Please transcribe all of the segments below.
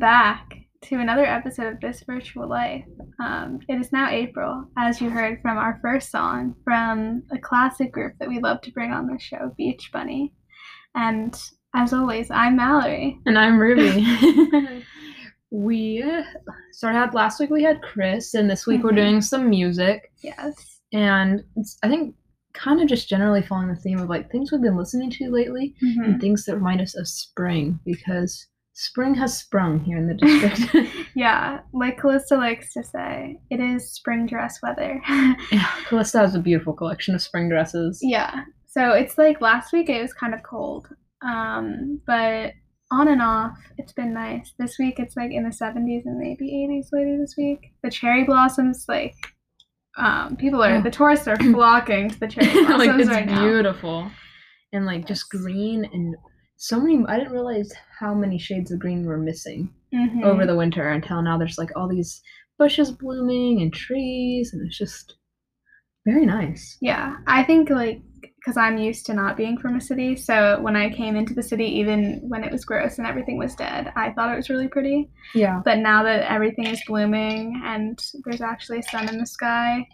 Back to another episode of This Virtual Life. Um, it is now April, as you heard from our first song from a classic group that we love to bring on the show, Beach Bunny. And as always, I'm Mallory. And I'm Ruby. we started out last week, we had Chris, and this week we're Mhm. doing some music. Yes. And it's, I think kind of just generally following the theme of like things we've been listening to lately Mhm. and things that remind us of spring because spring has sprung here in the district. Yeah, like Callista likes to say, it is spring dress weather. yeah, Callista has a beautiful collection of spring dresses. yeah. So it's like last week it was kind of cold. Um, but on and off, it's been nice. This week it's like in the 70s and maybe 80s later this week. The cherry blossoms, like, um, people are, Oh. the tourists are flocking to the cherry blossoms like it's right now. beautiful. And like just green and so many I didn't realize how many shades of green were missing. Mhm. over the winter until now there's like all these bushes blooming and trees and it's just very nice Yeah, I think like because I'm used to not being from a city, so when I came into the city, even when it was gross and everything was dead, I thought it was really pretty. yeah But now that everything is blooming and there's actually sun in the sky,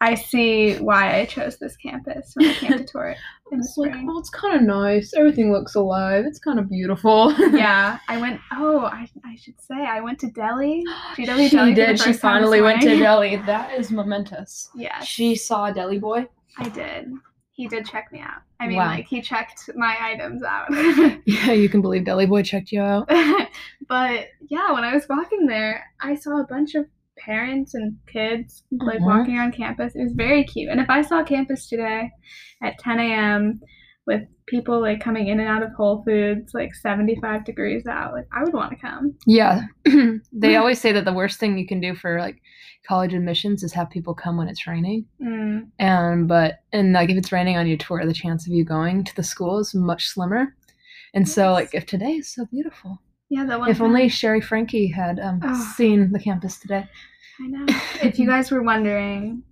I see why I chose this campus when I came to tour it in it's like oh it's kind of nice everything looks alive it's kind of beautiful yeah, I went. Oh, I, I should say I went to Delhi. GW she Delhi did she first time this finally went to delhi that is momentous Yeah. she saw delhi boy I did. He did check me out. I mean, Wow. like he checked my items out. yeah you can believe delhi boy checked you out but yeah, when I was walking there, I saw a bunch of parents and kids like Mhm. walking around campus. It was very cute. And if I saw campus today at 10 a.m. with people like coming in and out of Whole Foods, like 75 degrees out, like I would want to come. yeah they always say that the worst thing you can do for like college admissions is have people come when it's raining Mm, and but and like if it's raining on your tour the chance of you going to the school is much slimmer and so like if today is so beautiful yeah, that one. if time- only Shari Franke had um, Oh. seen the campus today I know. if you guys were wondering,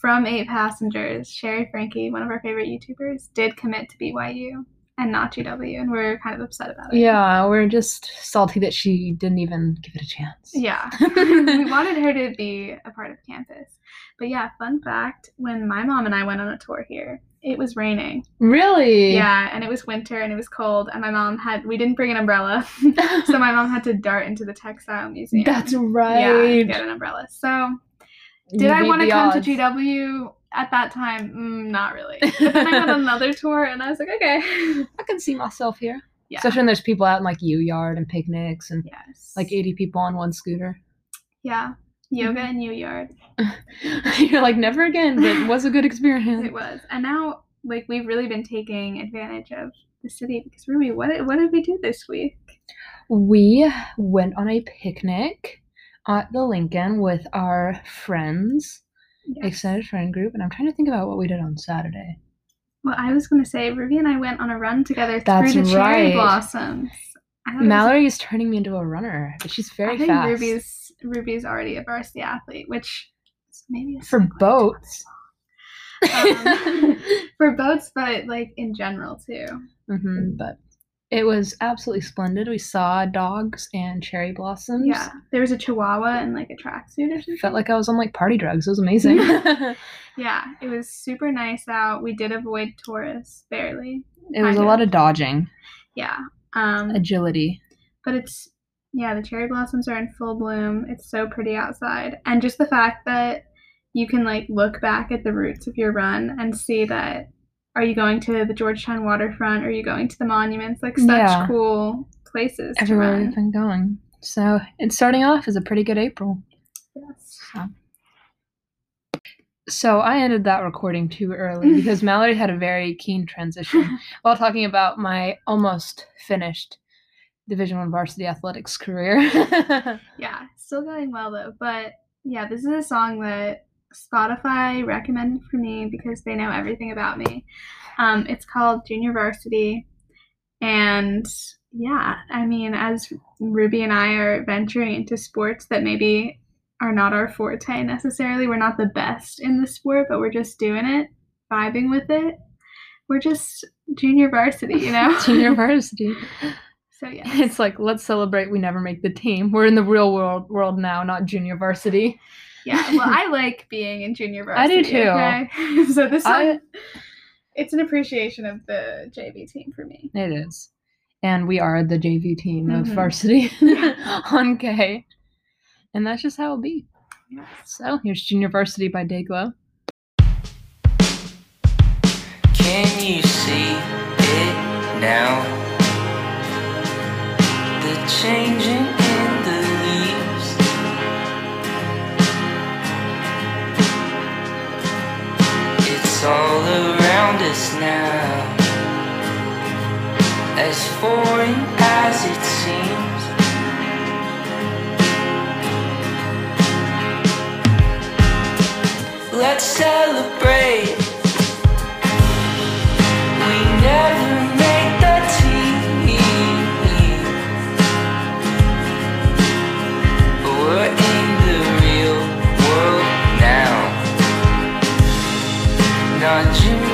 from Eight Passengers, Shari Franke, one of our favorite YouTubers, did commit to BYU and not GW, and we're kind of upset about it. yeah we're just salty that she didn't even give it a chance Yeah. we wanted her to be a part of campus. But yeah, fun fact when my mom and I went on a tour here, it was raining. really Yeah, and it was winter and it was cold, and my mom had, we didn't bring an umbrella. so my mom had to dart into the textile museum. that's Yeah, right to get an umbrella. So did You I want to come odds. to GW at that time? Mm, not really. But then I on another tour and I was like, okay. i can see myself here Yeah. especially when there's people out in like u yard and picnics and yes. like 80 people on one scooter Yeah. Yoga mm-hmm. in New York. you're like never again but it was a good experience It was. And now, like, we've really been taking advantage of the city because, Ruby, what did, what did we do this week? We went on a picnic at the Lincoln with our friends, Yes. extended friend group, and I'm trying to think about what we did on Saturday. Well, I was going to say, Ruby and I went on a run together That's through the cherry right. blossoms. I was- Mallory is turning me into a runner. but She's very I think fast. Ruby's Ruby's already a varsity athlete, which is maybe a For boats. Um, for boats, but like in general too. Mm-hmm, but it was absolutely splendid. We saw dogs and cherry blossoms. Yeah, there was a Chihuahua in like a tracksuit or something. Felt like I was on like party drugs. It was amazing. yeah, it was super nice out. We did avoid tourists barely. It was Kind a lot of dodging, Yeah. Um, agility. but it's yeah, the cherry blossoms are in full bloom. It's so pretty outside, and just the fact that you can like look back at the routes of your run and see that are you going to the Georgetown waterfront? Are you going to the monuments? Like such Yeah. cool places Everywhere we've been going. So it's starting off as a pretty good April. Yes. So I ended that recording too early because Mallory had a very keen transition while talking about my almost finished Division One varsity athletics career. Yeah, still going well though. But yeah, this is a song that Spotify recommended for me because they know everything about me. Um, it's called Junior Varsity. And yeah, I mean, as Ruby and I are venturing into sports that maybe are not our forte necessarily, we're not the best in the sport, but we're just doing it, vibing with it. We're just junior varsity, you know? Junior varsity. So yeah. It's like let's celebrate we never make the team. We're in the real world world now, not junior varsity. Yeah, well, I like being in junior I varsity. do too. Okay? so this I- song, it's an appreciation of the JV team for me. It is. And we are the JV team of Mhm. varsity on K. And that's just how it'll be. Yes. So here's Junior Varsity by Dayglow. Can you see it now? Changing in the leaves. It's all around us now. As foreign as it seems. Let's celebrate. We never Not junior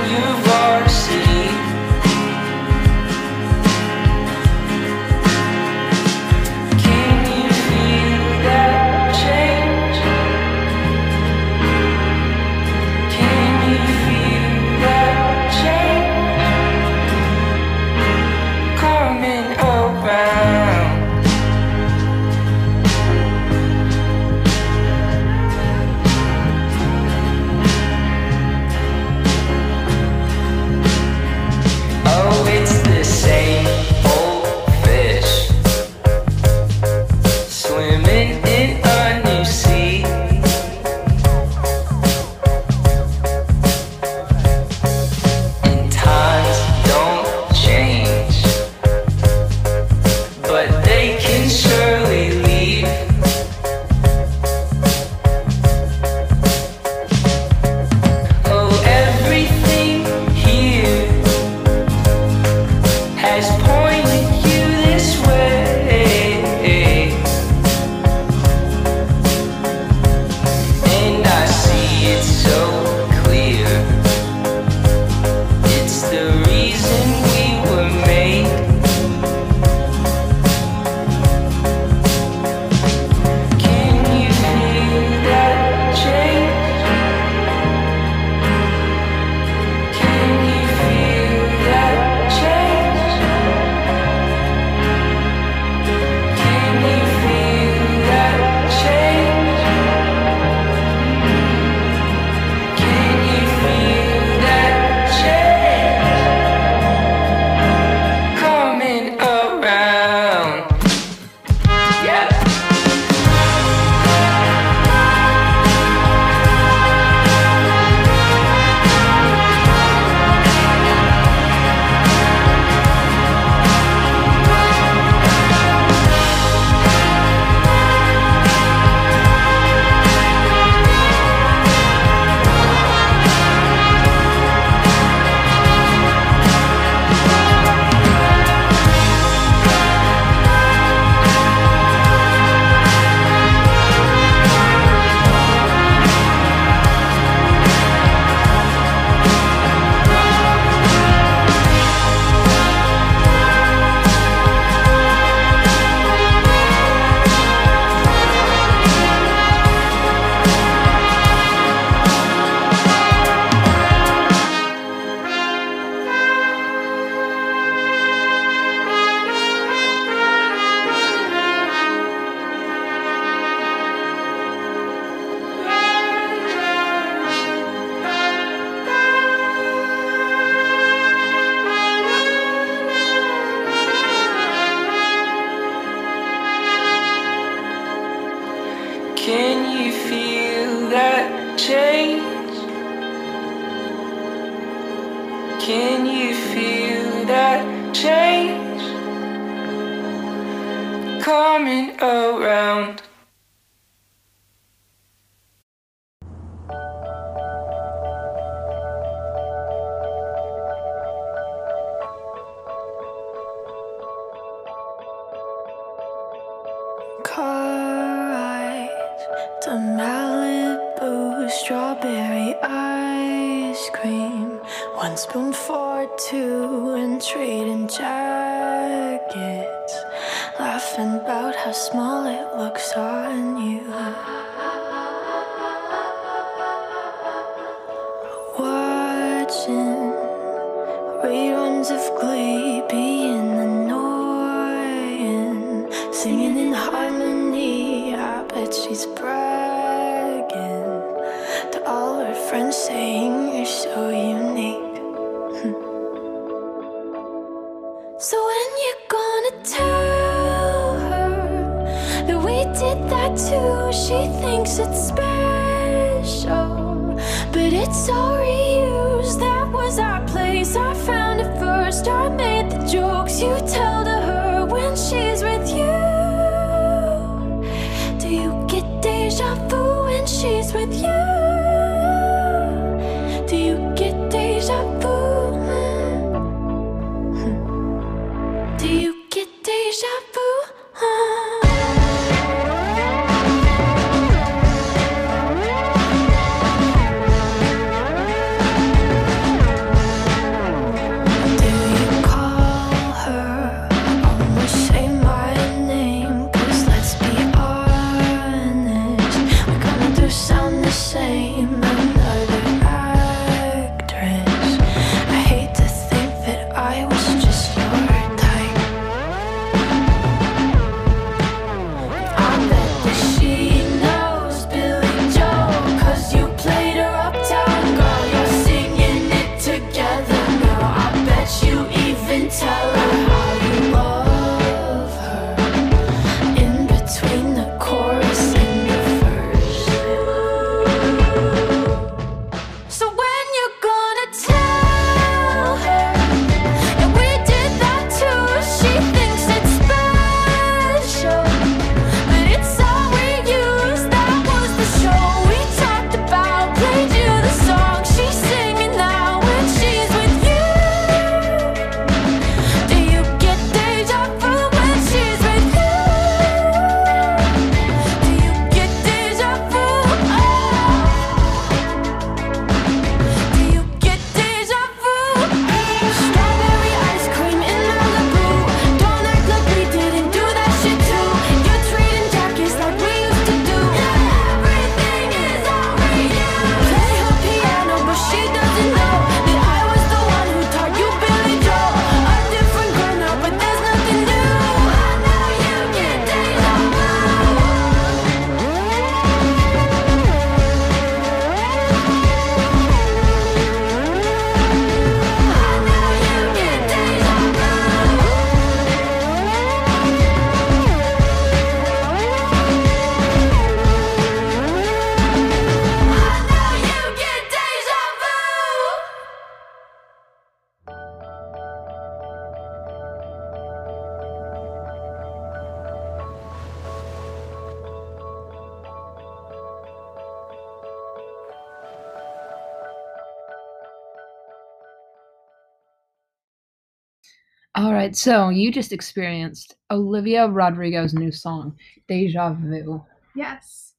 All right, so you just experienced Olivia Rodrigo's new song, Deja Vu. Yes.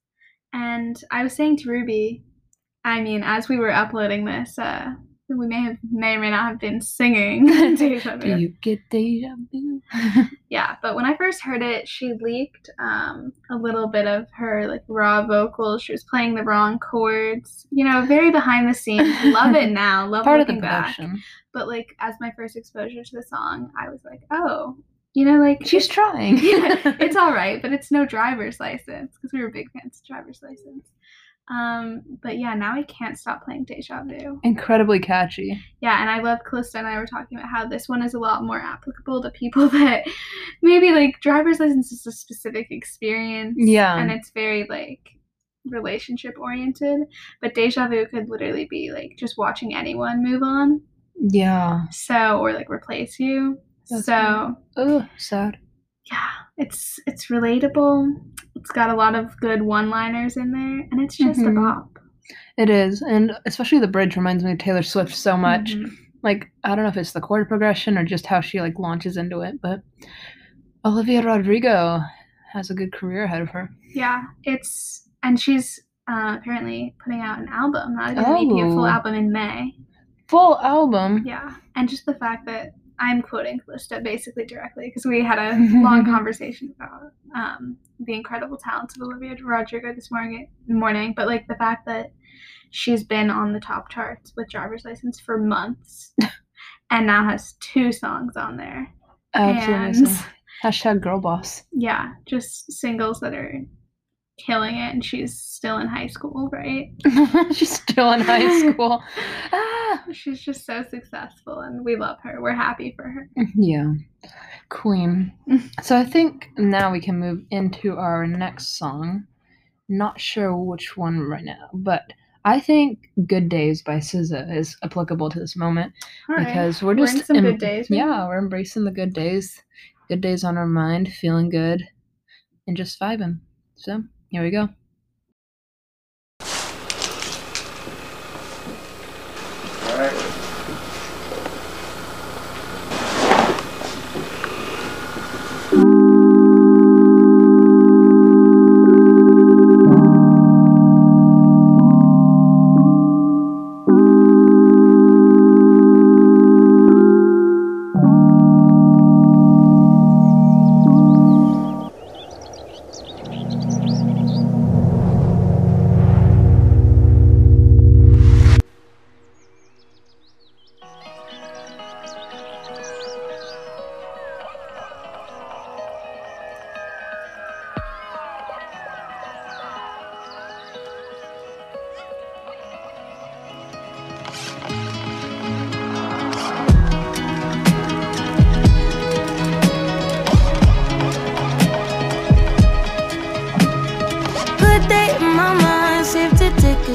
And I was saying to Ruby, I mean, as we were uploading this, uh, we may have may or may not have been singing Deja Do you get deja vu? Yeah, but when I first heard it, she leaked um, a little bit of her like raw vocals. She was playing the wrong chords. You know, very behind the scenes. Love it now. Love Part of the looking back. production. But like as my first exposure to the song, I was like, oh, you know, like She's trying. yeah, it's all right, but it's no driver's license because we were big fans of driver's license. Um, but yeah, now I can't stop playing Deja Vu. Incredibly catchy. Yeah, and I love Callista and I were talking about how this one is a lot more applicable to people that maybe like driver's license is a specific experience. Yeah. And it's very like relationship oriented. But Deja Vu could literally be like just watching anyone move on. Yeah. So or like replace you. That's so. Oh, sad. yeah, it's it's relatable. It's got a lot of good one-liners in there, and it's just a Mhm. bop. It is, and especially the bridge reminds me of Taylor Swift so much. Mhm. Like I don't know if it's the chord progression or just how she like launches into it, but Olivia Rodrigo has a good career ahead of her. Yeah, it's and she's uh, apparently putting out an album, not EP, a full Oh. album in May. full album. Yeah, and just the fact that I'm quoting Callista basically directly because we had a long conversation about um, the incredible talents of Olivia Rodrigo this morning. Morning, but like the fact that she's been on the top charts with Driver's License for months, and now has two songs on there. Absolutely. and. Hashtag girl boss. yeah, just singles that are killing it, and she's still in high school, right? She's still in high school. Ah. She's just so successful, and we love her. We're happy for her. Yeah. Queen. So I think now we can move into our next song. Not sure which one right now, but I think Good Days by SZA is applicable to this moment right. because we're We're just in some em- good days right Yeah, we're embracing the good days. Good days on our mind, feeling good, and just vibing. So here we go.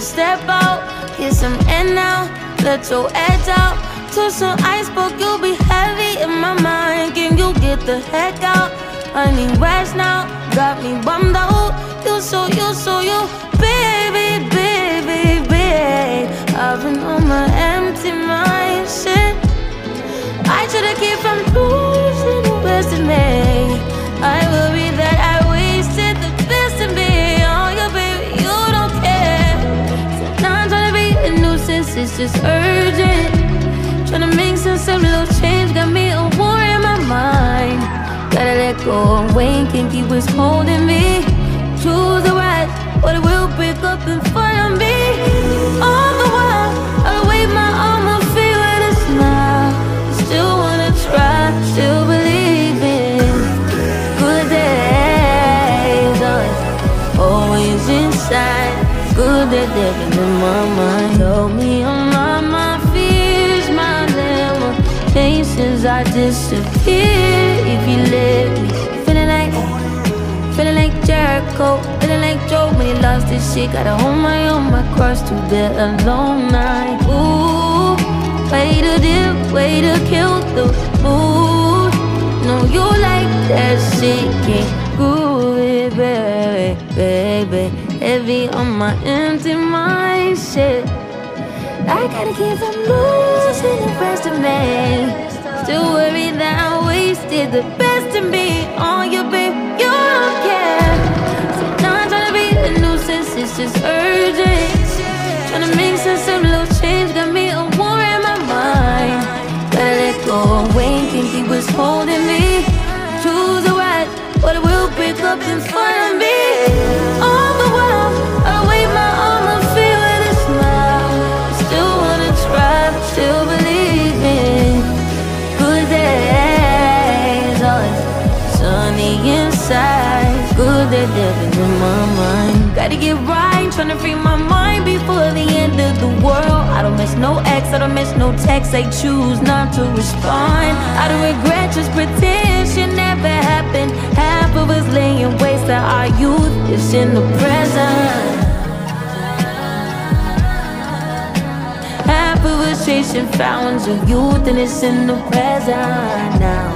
Step out. Get some air now, let your edge out. To some iceberg, you'll be heavy in my mind. Can you get the heck out? I need rest now, got me bummed out. You so, you so, you, baby, baby, baby. I've been on my empty mind, shit. I should've kept from losing in me. I nuisance, it's just urgent. Trying to make sense of little change, got me a war in my mind. Gotta let go and wait, can't keep what's holding me. Choose the right, or it will break up front of me. All the while, I wave my arm and feel it a smile. Still wanna try, still believe in good days. Always, always inside. Good that they're in my mind. Tell me I disappear if you let me. Feeling like. Feeling like Jericho, feeling like Joe when he lost his shit. Gotta hold my own, my cross to bear a long night. Ooh, way to dip, way to kill the mood. No, you like that shit, can't groove it, baby, baby. Heavy on my empty mind, shit. I gotta keep from losing the rest of me. Still worry that I wasted the best in me. on you babe, you don't care. So now I'm trying to be a nuisance, it's just urgent. Trying to make of little change, got me a war in my mind. Gotta let go and wait, can't keep what's holding me. Choose the right, but it will break up in front Gotta get right, trying to free my mind before the end of the world. I don't miss no ex, I don't miss no text. I choose not to respond. I don't regret, just pretend shit never happened. Half of us laying waste to our youth is in the present. Half of us chasing fountains of youth and it's in the present now.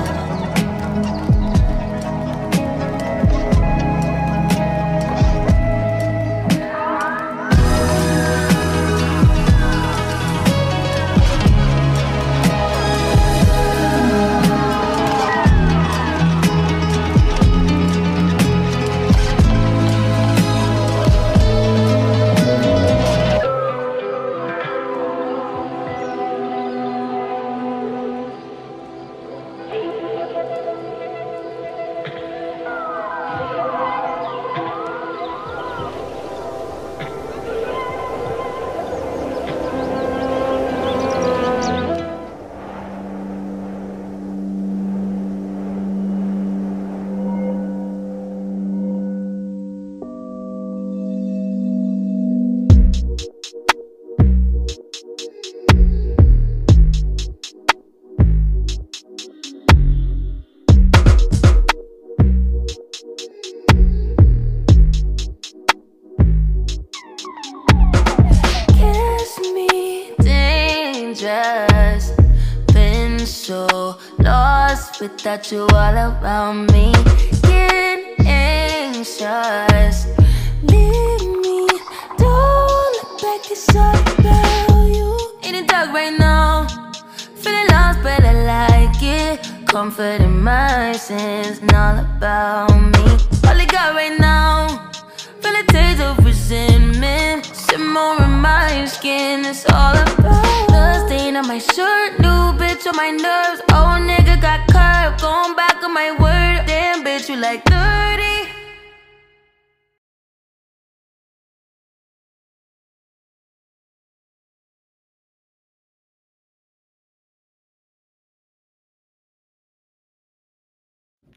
Without you all around me.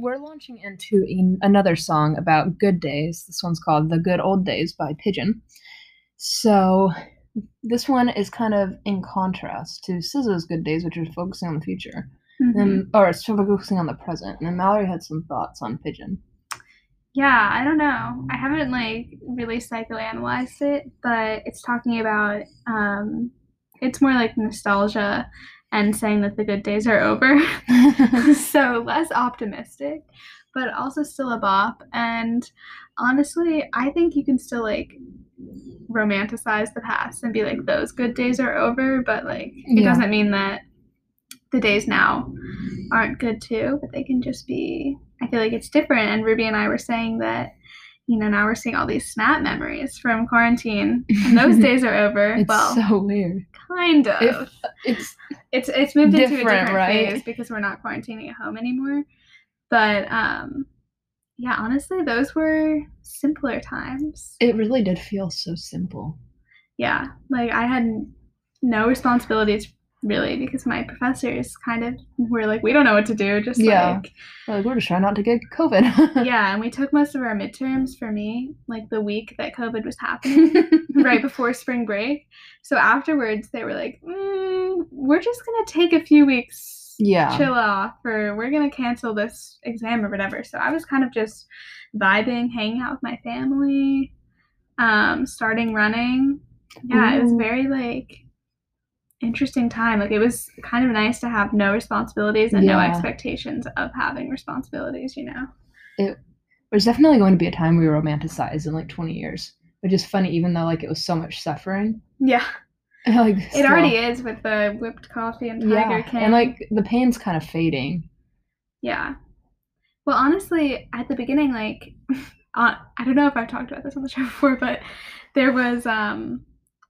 We're launching into an, another song about good days. This one's called The Good Old Days by Pigeon. So, this one is kind of in contrast to SZA's Good Days, which is focusing on the future, Mhm. and, or it's focusing on the present. And then Mallory had some thoughts on Pigeon. Yeah, I don't know. I haven't like really psychoanalyzed it, but it's talking about um it's more like nostalgia and saying that the good days are over. so less optimistic, but also still a bop. And honestly, I think you can still like romanticize the past and be like those good days are over, but like it Yeah. doesn't mean that the days now aren't good too, but they can just be I feel like it's different and Ruby and I were saying that you know, now we're seeing all these snap memories from quarantine and those days are over. It's well, so weird. kind of. If- It's it's it's moved into a different, right? phase because we're not quarantining at home anymore. But um yeah, honestly, those were simpler times. it really did feel so simple. yeah, like I had no responsibilities really because my professors kind of were like, we don't know what to do, just Yeah. like Like we're just trying not to get COVID. yeah. And we took most of our midterms for me like the week that COVID was happening, right before spring break. So afterwards, they were like, mm, we're just gonna take a few weeks Yeah. chill off or we're gonna cancel this exam or whatever so i was kind of just vibing hanging out with my family um starting running yeah it was very like interesting time like it was kind of nice to have no responsibilities and no expectations of having responsibilities you know It was definitely going to be a time we romanticize in like 20 years, which is funny, even though like it was so much suffering. yeah like it still- already is with the whipped coffee and tiger yeah, king and like the pain's kind of fading. Yeah. Well, honestly, at the beginning, like, uh, I don't know if I've talked about this on the show before, but there was um,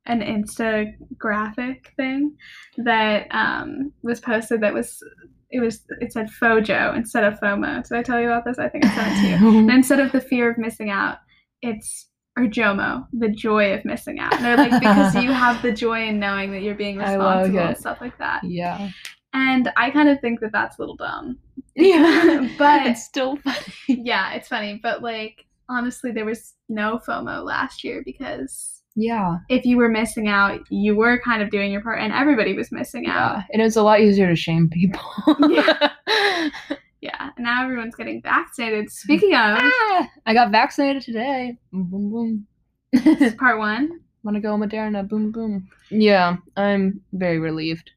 an Insta graphic thing that um, was posted that was, it was, it said Fojo instead of FOMO. Did I tell you about this? I think I sent it to you. And instead of the fear of missing out, it's, or JOMO, the joy of missing out. And they're like, because you have the joy in knowing that you're being responsible and stuff like that. yeah, And I kind of think that that's a little dumb. yeah, But- it's still funny. yeah, it's funny, but like honestly, there was no FOMO last year because Yeah, if you were missing out, you were kind of doing your part, and everybody was missing out. yeah, and it's a lot easier to shame people. Yeah. Yeah, and now everyone's getting vaccinated. Speaking of, Ah, I got vaccinated today. Boom, boom, boom. this is part one. Want to go Moderna? Boom, boom. Yeah, I'm very relieved.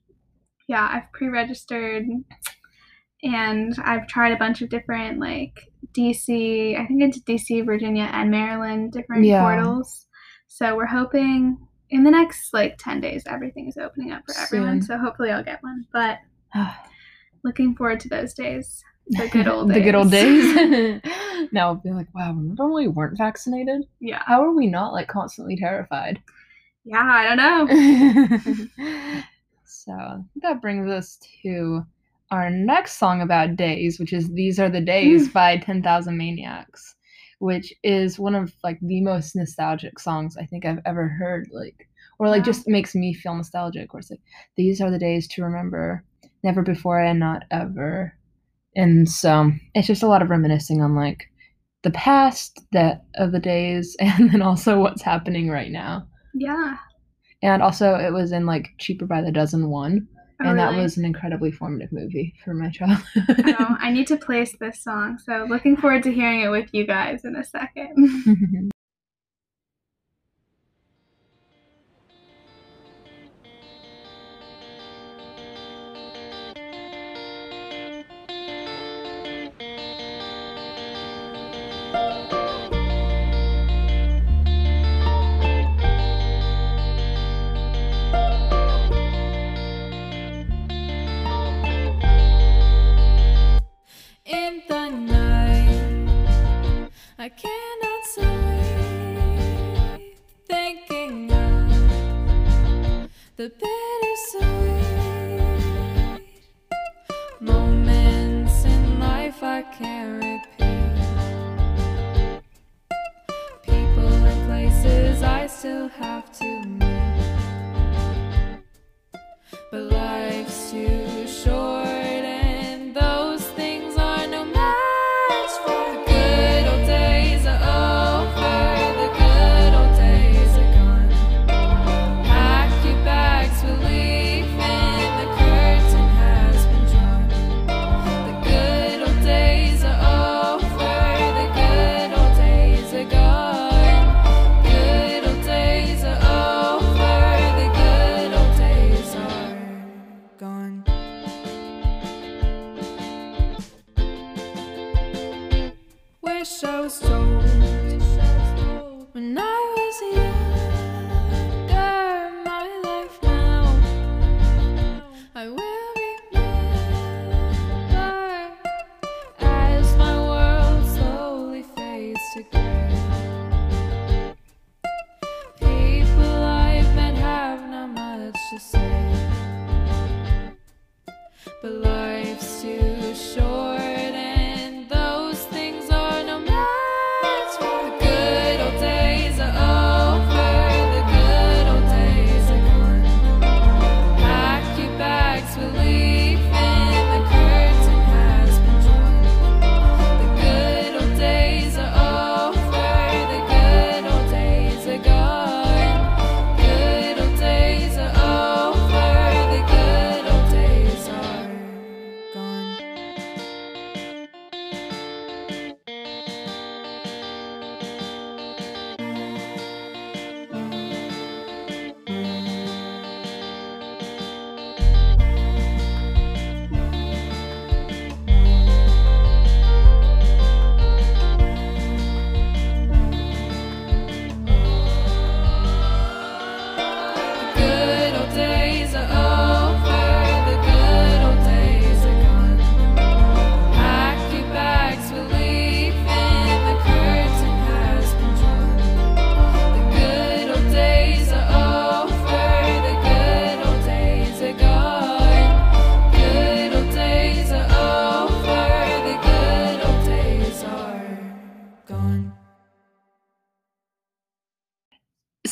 Yeah, I've pre-registered, and I've tried a bunch of different like DC. I think it's DC, Virginia, and Maryland different Yeah. portals. So we're hoping in the next like ten days everything is opening up for everyone. So hopefully I'll get one. But looking forward to those days. The good old days. the good old days. days. now I'll be like, wow, remember when we weren't vaccinated? Yeah. How are we not like constantly terrified? Yeah, I don't know. so that brings us to our next song about days, which is These Are the Days mm. by 10,000 Maniacs, which is one of like the most nostalgic songs I think I've ever heard. Like, or like Wow. just makes me feel nostalgic. Where it's like, these are the days to remember, never before and not ever. And so it's just a lot of reminiscing on like the past that of the days and then also what's happening right now. Yeah. And also, it was in like Cheaper by the Dozen one, Oh, and that really? was an incredibly formative movie for my childhood. Oh, I need to place this song. So looking forward to hearing it with you guys in a second. I cannot sleep thinking of the bittersweet moments in life I can't repeat. People and places I still have to.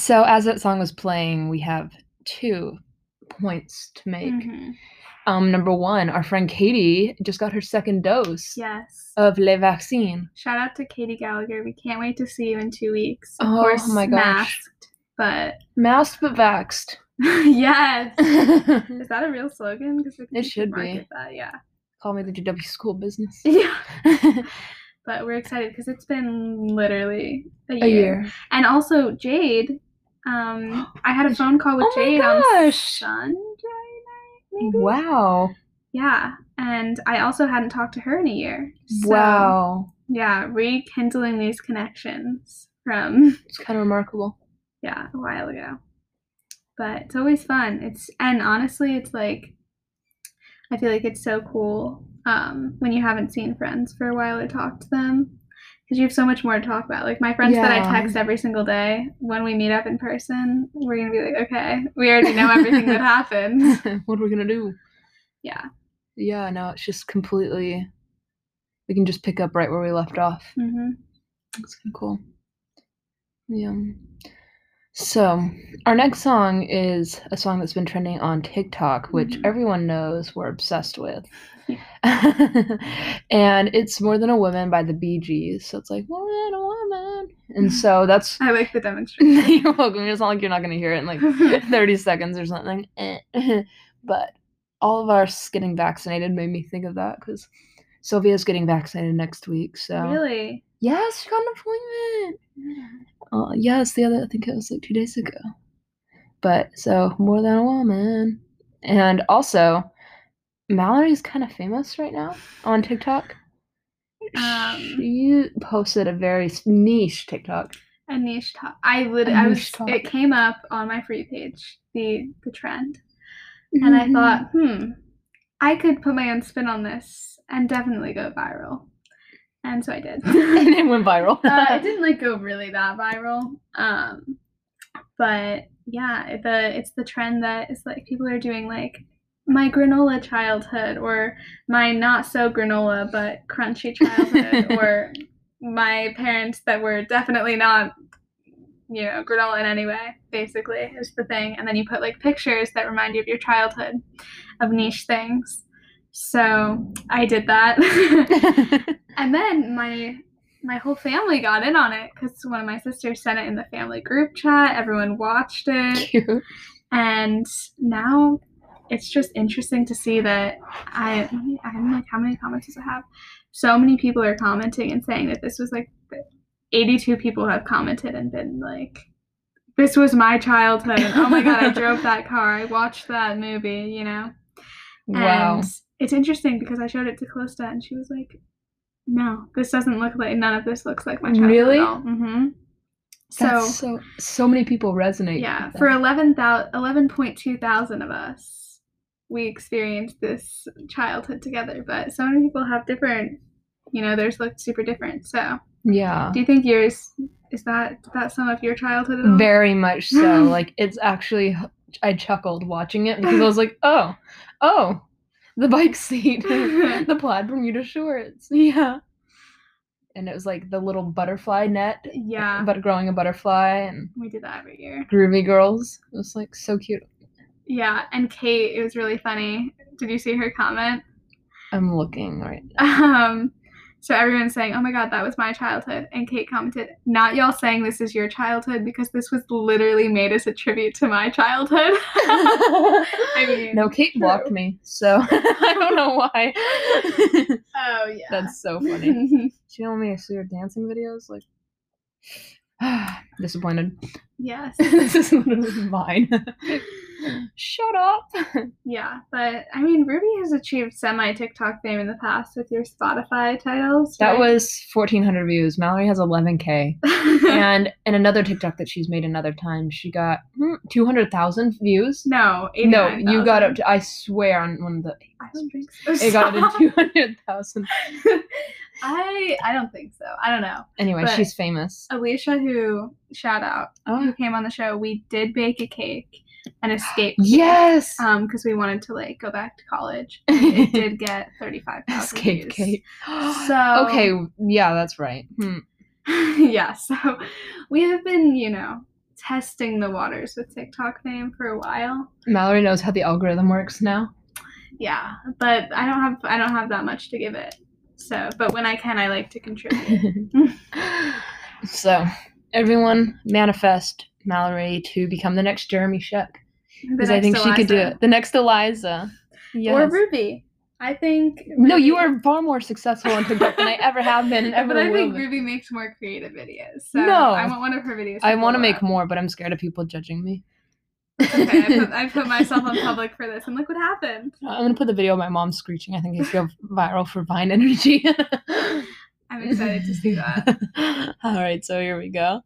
So as that song was playing, we have two points to make. Mhm. Um, number one, our friend Katie just got her second dose Yes. of Le Vaccine. Shout out to Katie Gallagher. We can't wait to see you in two weeks. Of Oh course, my gosh. masked. But Masked but vaxxed. yes. Is that a real slogan? Because It should be. That. Yeah. Call me the GW school business. Yeah. But we're excited because it's been literally a year. A year. And also Jade. Um, I had a phone call with Oh Jade on. Sunday night, maybe. Wow. Yeah, and I also hadn't talked to her in a year. So, wow. Yeah, rekindling these connections from It's kind of remarkable. yeah a while ago. But it's always fun. It's and honestly, it's like I feel like it's so cool um, when you haven't seen friends for a while or talk to them because you have so much more to talk about. Like my friends that I text every single day, when we meet up in person, we're gonna be like, okay, we already know everything that happened. what are we gonna do? Yeah. Yeah, no, it's just completely. We can just pick up right where we left off. Mm-hmm. That's kind of cool. Yeah. So, our next song is a song that's been trending on TikTok, which Mhm. everyone knows we're obsessed with. Yeah. and it's More Than a Woman by the Bee Gees. So it's like, More Than a Woman. And so that's. I like the demonstration. you're welcome. It's not like you're not going to hear it in like 30 seconds or something. But all of us getting vaccinated made me think of that because Sylvia's getting vaccinated next week. So Really? yes, she got an appointment. Uh, yes, the other I think it was like two days ago. But so more than a woman, and also Mallory's kind of famous right now on TikTok. Um, she posted a very niche TikTok. A niche top. I would. A I was. top. It came up on my free page. The the trend, and I thought, hmm, I could put my own spin on this and definitely go viral. And so I did. and it went viral. uh, it didn't like go really that viral. Um, but yeah, the it's the trend that is like people are doing like my granola childhood or my not so granola but crunchy childhood or my parents that were definitely not you know granola in any way basically is the thing and then you put like pictures that remind you of your childhood of niche things so i did that and then my my whole family got in on it because one of my sisters sent it in the family group chat everyone watched it Cute. and now it's just interesting to see that I I'm like how many comments does it have? So many people are commenting and saying that this was like 82 people have commented and been like this was my childhood. Oh my god, I drove that car. I watched that movie, you know. Wow. And it's interesting because I showed it to Calista and she was like, "No, this doesn't look like none of this looks like my childhood Really? at all." Mhm. So so so many people resonate. yeah, for that. 11,000 11.2 thousand of us, we experienced this childhood together. But so many people have different, you know, theirs looked super different. So, yeah. do you think yours is that that some of your childhood at all? Very much so. like it's actually I chuckled watching it because I was like, oh, oh, the bike seat, the plaid Bermuda shorts, yeah. And it was like the little butterfly net, yeah, but growing a butterfly and we did that every year. groovy girls. It was like so cute. Yeah, and Kate, it was really funny. Did you see her comment? I'm looking right. Um, so everyone's saying, "Oh my god, that was my childhood," and Kate commented, "Not y'all saying this is your childhood because this was literally made as a tribute to my childhood." I mean, no, Kate blocked me, so I don't know why. Oh yeah. That's so funny. She want me see her dancing videos. Like, disappointed. yes. this is literally mine. Shut up. Yeah, but I mean, Ruby has achieved semi TikTok fame in the past with your Spotify titles. That right? was 1,400 views. Mallory has 11k. and in another TikTok that she's made another time, she got hmm, 200,000 views. no, No, you got 89,000. up to, I swear, on one of the. I don't think so. It got up to 200,000. I I don't think so. I don't know. Anyway, But- she's famous. Alicia, who shout out, who Oh, came on the show, we did bake a cake, an escape. cake, yes! Um, because we wanted to like go back to college. It did get thirty five thousand Escape views. Kate. So- okay, yeah, that's right. Hmm. yeah, so we have been, you know, testing the waters with TikTok fame for a while. Mallory knows how the algorithm works now. Yeah, but I don't have I don't have that much to give it. So, but when I can, I like to contribute. so, everyone manifest Mallory to become the next Jeremy Scheck. Because I next think she could do it. The next Eliza. Or Ruby. I think. No, you are far more successful on TikTok than I ever have been and ever but I will think be. Ruby makes more creative videos. So No. I want one of her videos. I want to make up. more, but I'm scared of people judging me. Okay, I put, I put myself on public for this, and look what happened. I'm gonna put the video of my mom screeching. I think it go viral for Vine energy. I'm excited to see that. All right, so here we go.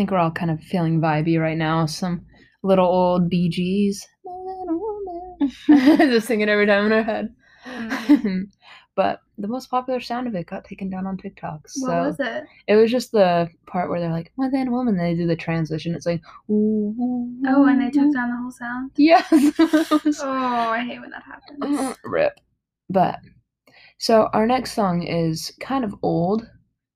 Think we're all kind of feeling vibey right now. Some little old Bee Gees. Just sing it every time in our head. Mm. but the most popular sound of it got taken down on TikTok. So What was it? it was just the part where they're like, "Within woman," they do the transition. It's like, ooh, ooh, Oh, and they took down the whole sound. Yes. Oh, I hate when that happens. Rip. But so our next song is kind of old.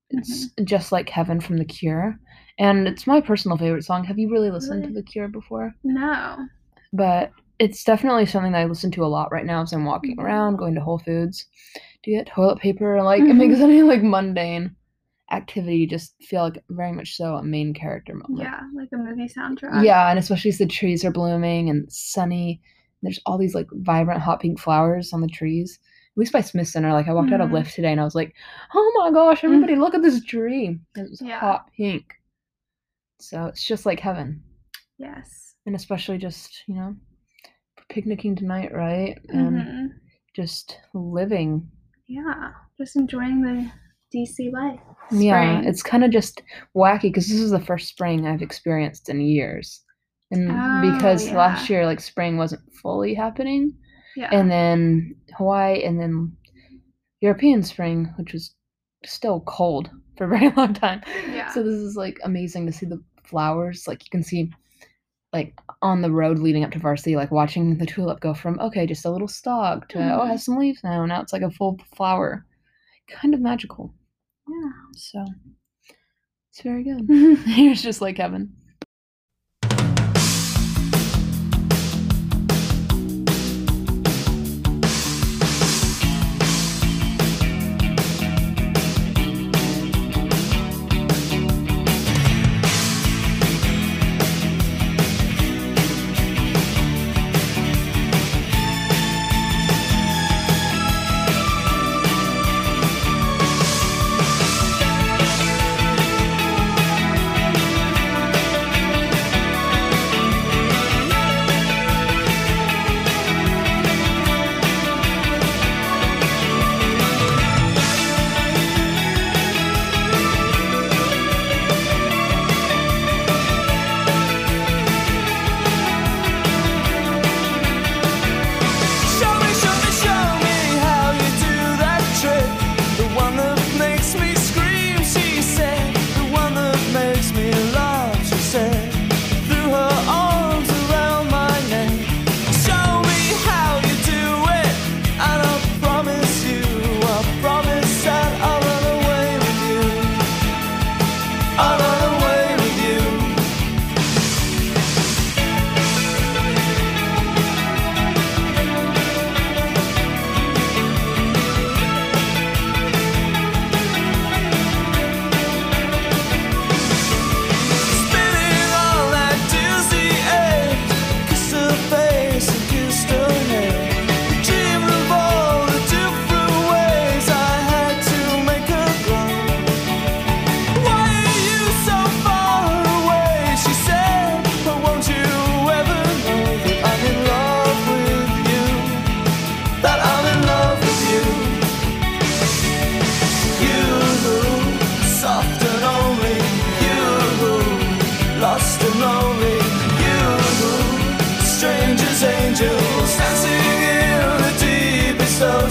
It's just like Heaven from The Cure. And it's my personal favorite song. Have you really listened Really? to The Cure before? No. But it's definitely something that I listen to a lot right now as I'm walking Mhm. around, going to Whole Foods. Do you get toilet paper? Like it makes any like mundane activity just feel like very much so a main character moment. Yeah, like a movie soundtrack. Yeah, and especially as the trees are blooming and sunny. There's all these like vibrant hot pink flowers on the trees. At least by Smith Center. Like I walked out of Mhm. Lyft today and I was like, oh my gosh, everybody look at this tree. And it was Yeah. hot pink. So it's just like heaven. Yes. And especially just, you know, picnicking tonight, right? And hmm just living. Yeah. Just enjoying the DC life. Yeah, it's kind of just wacky because this is the first spring I've experienced in years. And Oh, because last year, like, spring wasn't fully happening. yeah. and then Hawaii, and then European spring, which was still cold for a very long time. Yeah. So this is like amazing to see the flowers. Like you can see, like on the road leading up to varsity, like watching the tulip go from okay, just a little stalk to oh, it Mhm. has some leaves now. Now it's like a full flower. Kind of magical. yeah. So it's very good. Here's just like heaven.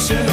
Deepest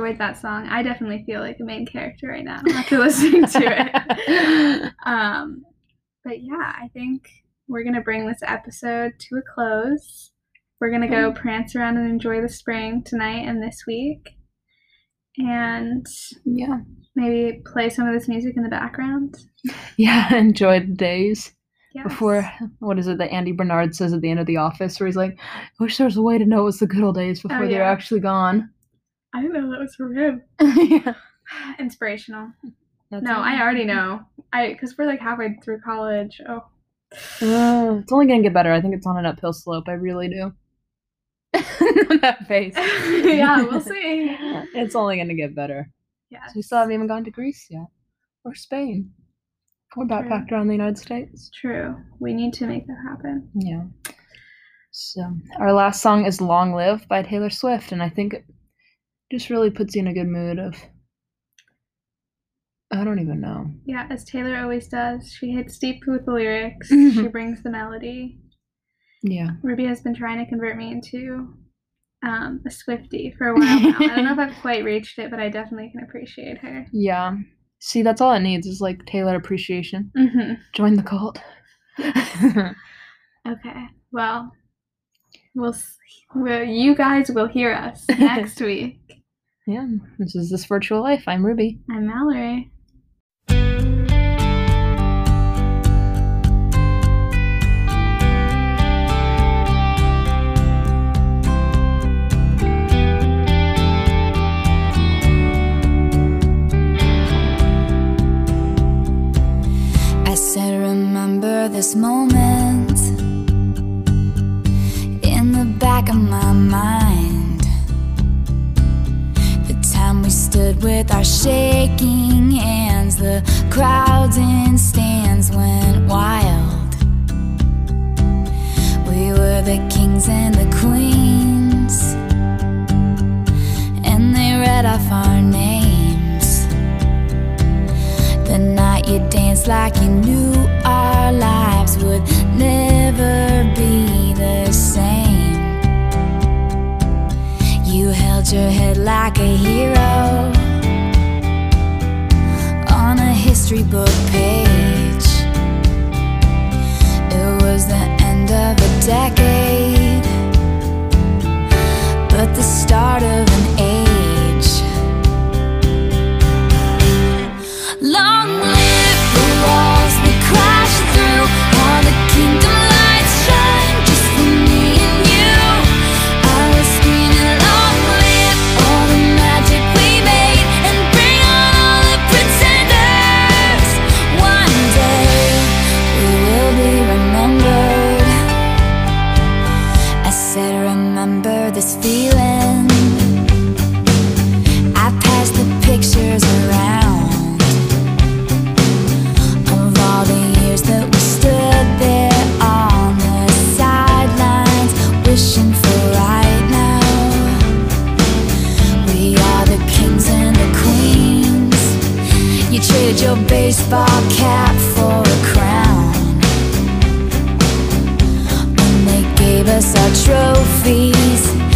enjoyed that song. I definitely feel like a main character right now after listening to it. Um, but yeah, I think we're gonna bring this episode to a close. We're gonna go prance around and enjoy the spring tonight and this week, and yeah. maybe play some of this music in the background. Yeah, enjoy the days. Yes. Before, what is it that Andy Bernard says at the end of The Office, where he's like, I wish there was a way to know it was the good old days before they're actually gone. I didn't know that was from him. yeah. Inspirational. That's no. I already know. I because we're like halfway through college. Oh, Uh, it's only gonna get better. I think it's on an uphill slope. I really do. that face. yeah, we'll see. It's only gonna get better. Yeah. So we still haven't even gone to Greece yet, or Spain. We're backpacked around the United States. True. We need to make that happen. Yeah. So our last song is "Long Live" by Taylor Swift, and I think it just really puts you in a good mood of. I don't even know. Yeah, as Taylor always does, she hits deep with the lyrics. she Mhm. brings the melody. Yeah. Ruby has been trying to convert me into um, a Swifty for a while now. I don't know if I've quite reached it, but I definitely can appreciate her. Yeah. See, that's all it needs is like Taylor appreciation. hmm Join the cult. Okay. Well, we'll. Well, you guys will hear us next week. Yeah. This is this virtual life. I'm Ruby. I'm Mallory. I said, remember this moment in the back of my mind. Stood with our shaking hands, the crowds in stands went wild. We were the kings and the queens, and they read off our names. The night you danced like you knew our lives would never be Your head like a hero On a history book page. It was the end of a decade But the start of an age. trade your baseball cap for a crown. And they gave us our trophies.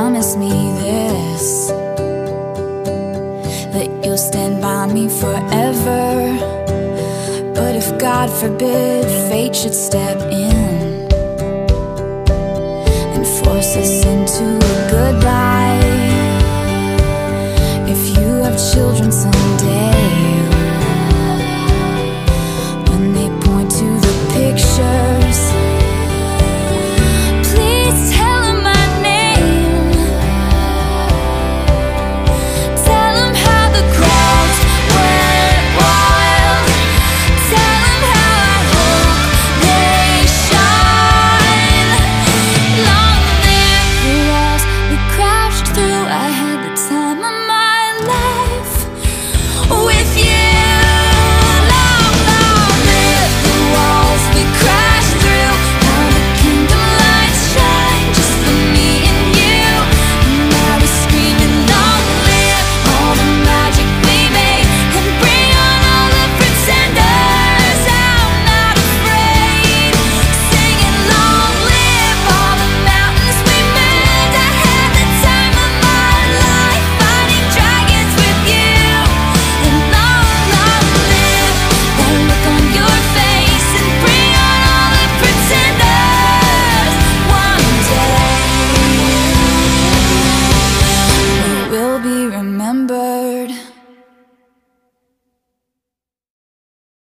promise me this that you'll stand by me forever. But if God forbid fate should step in and force us into a goodbye, if you have children someday.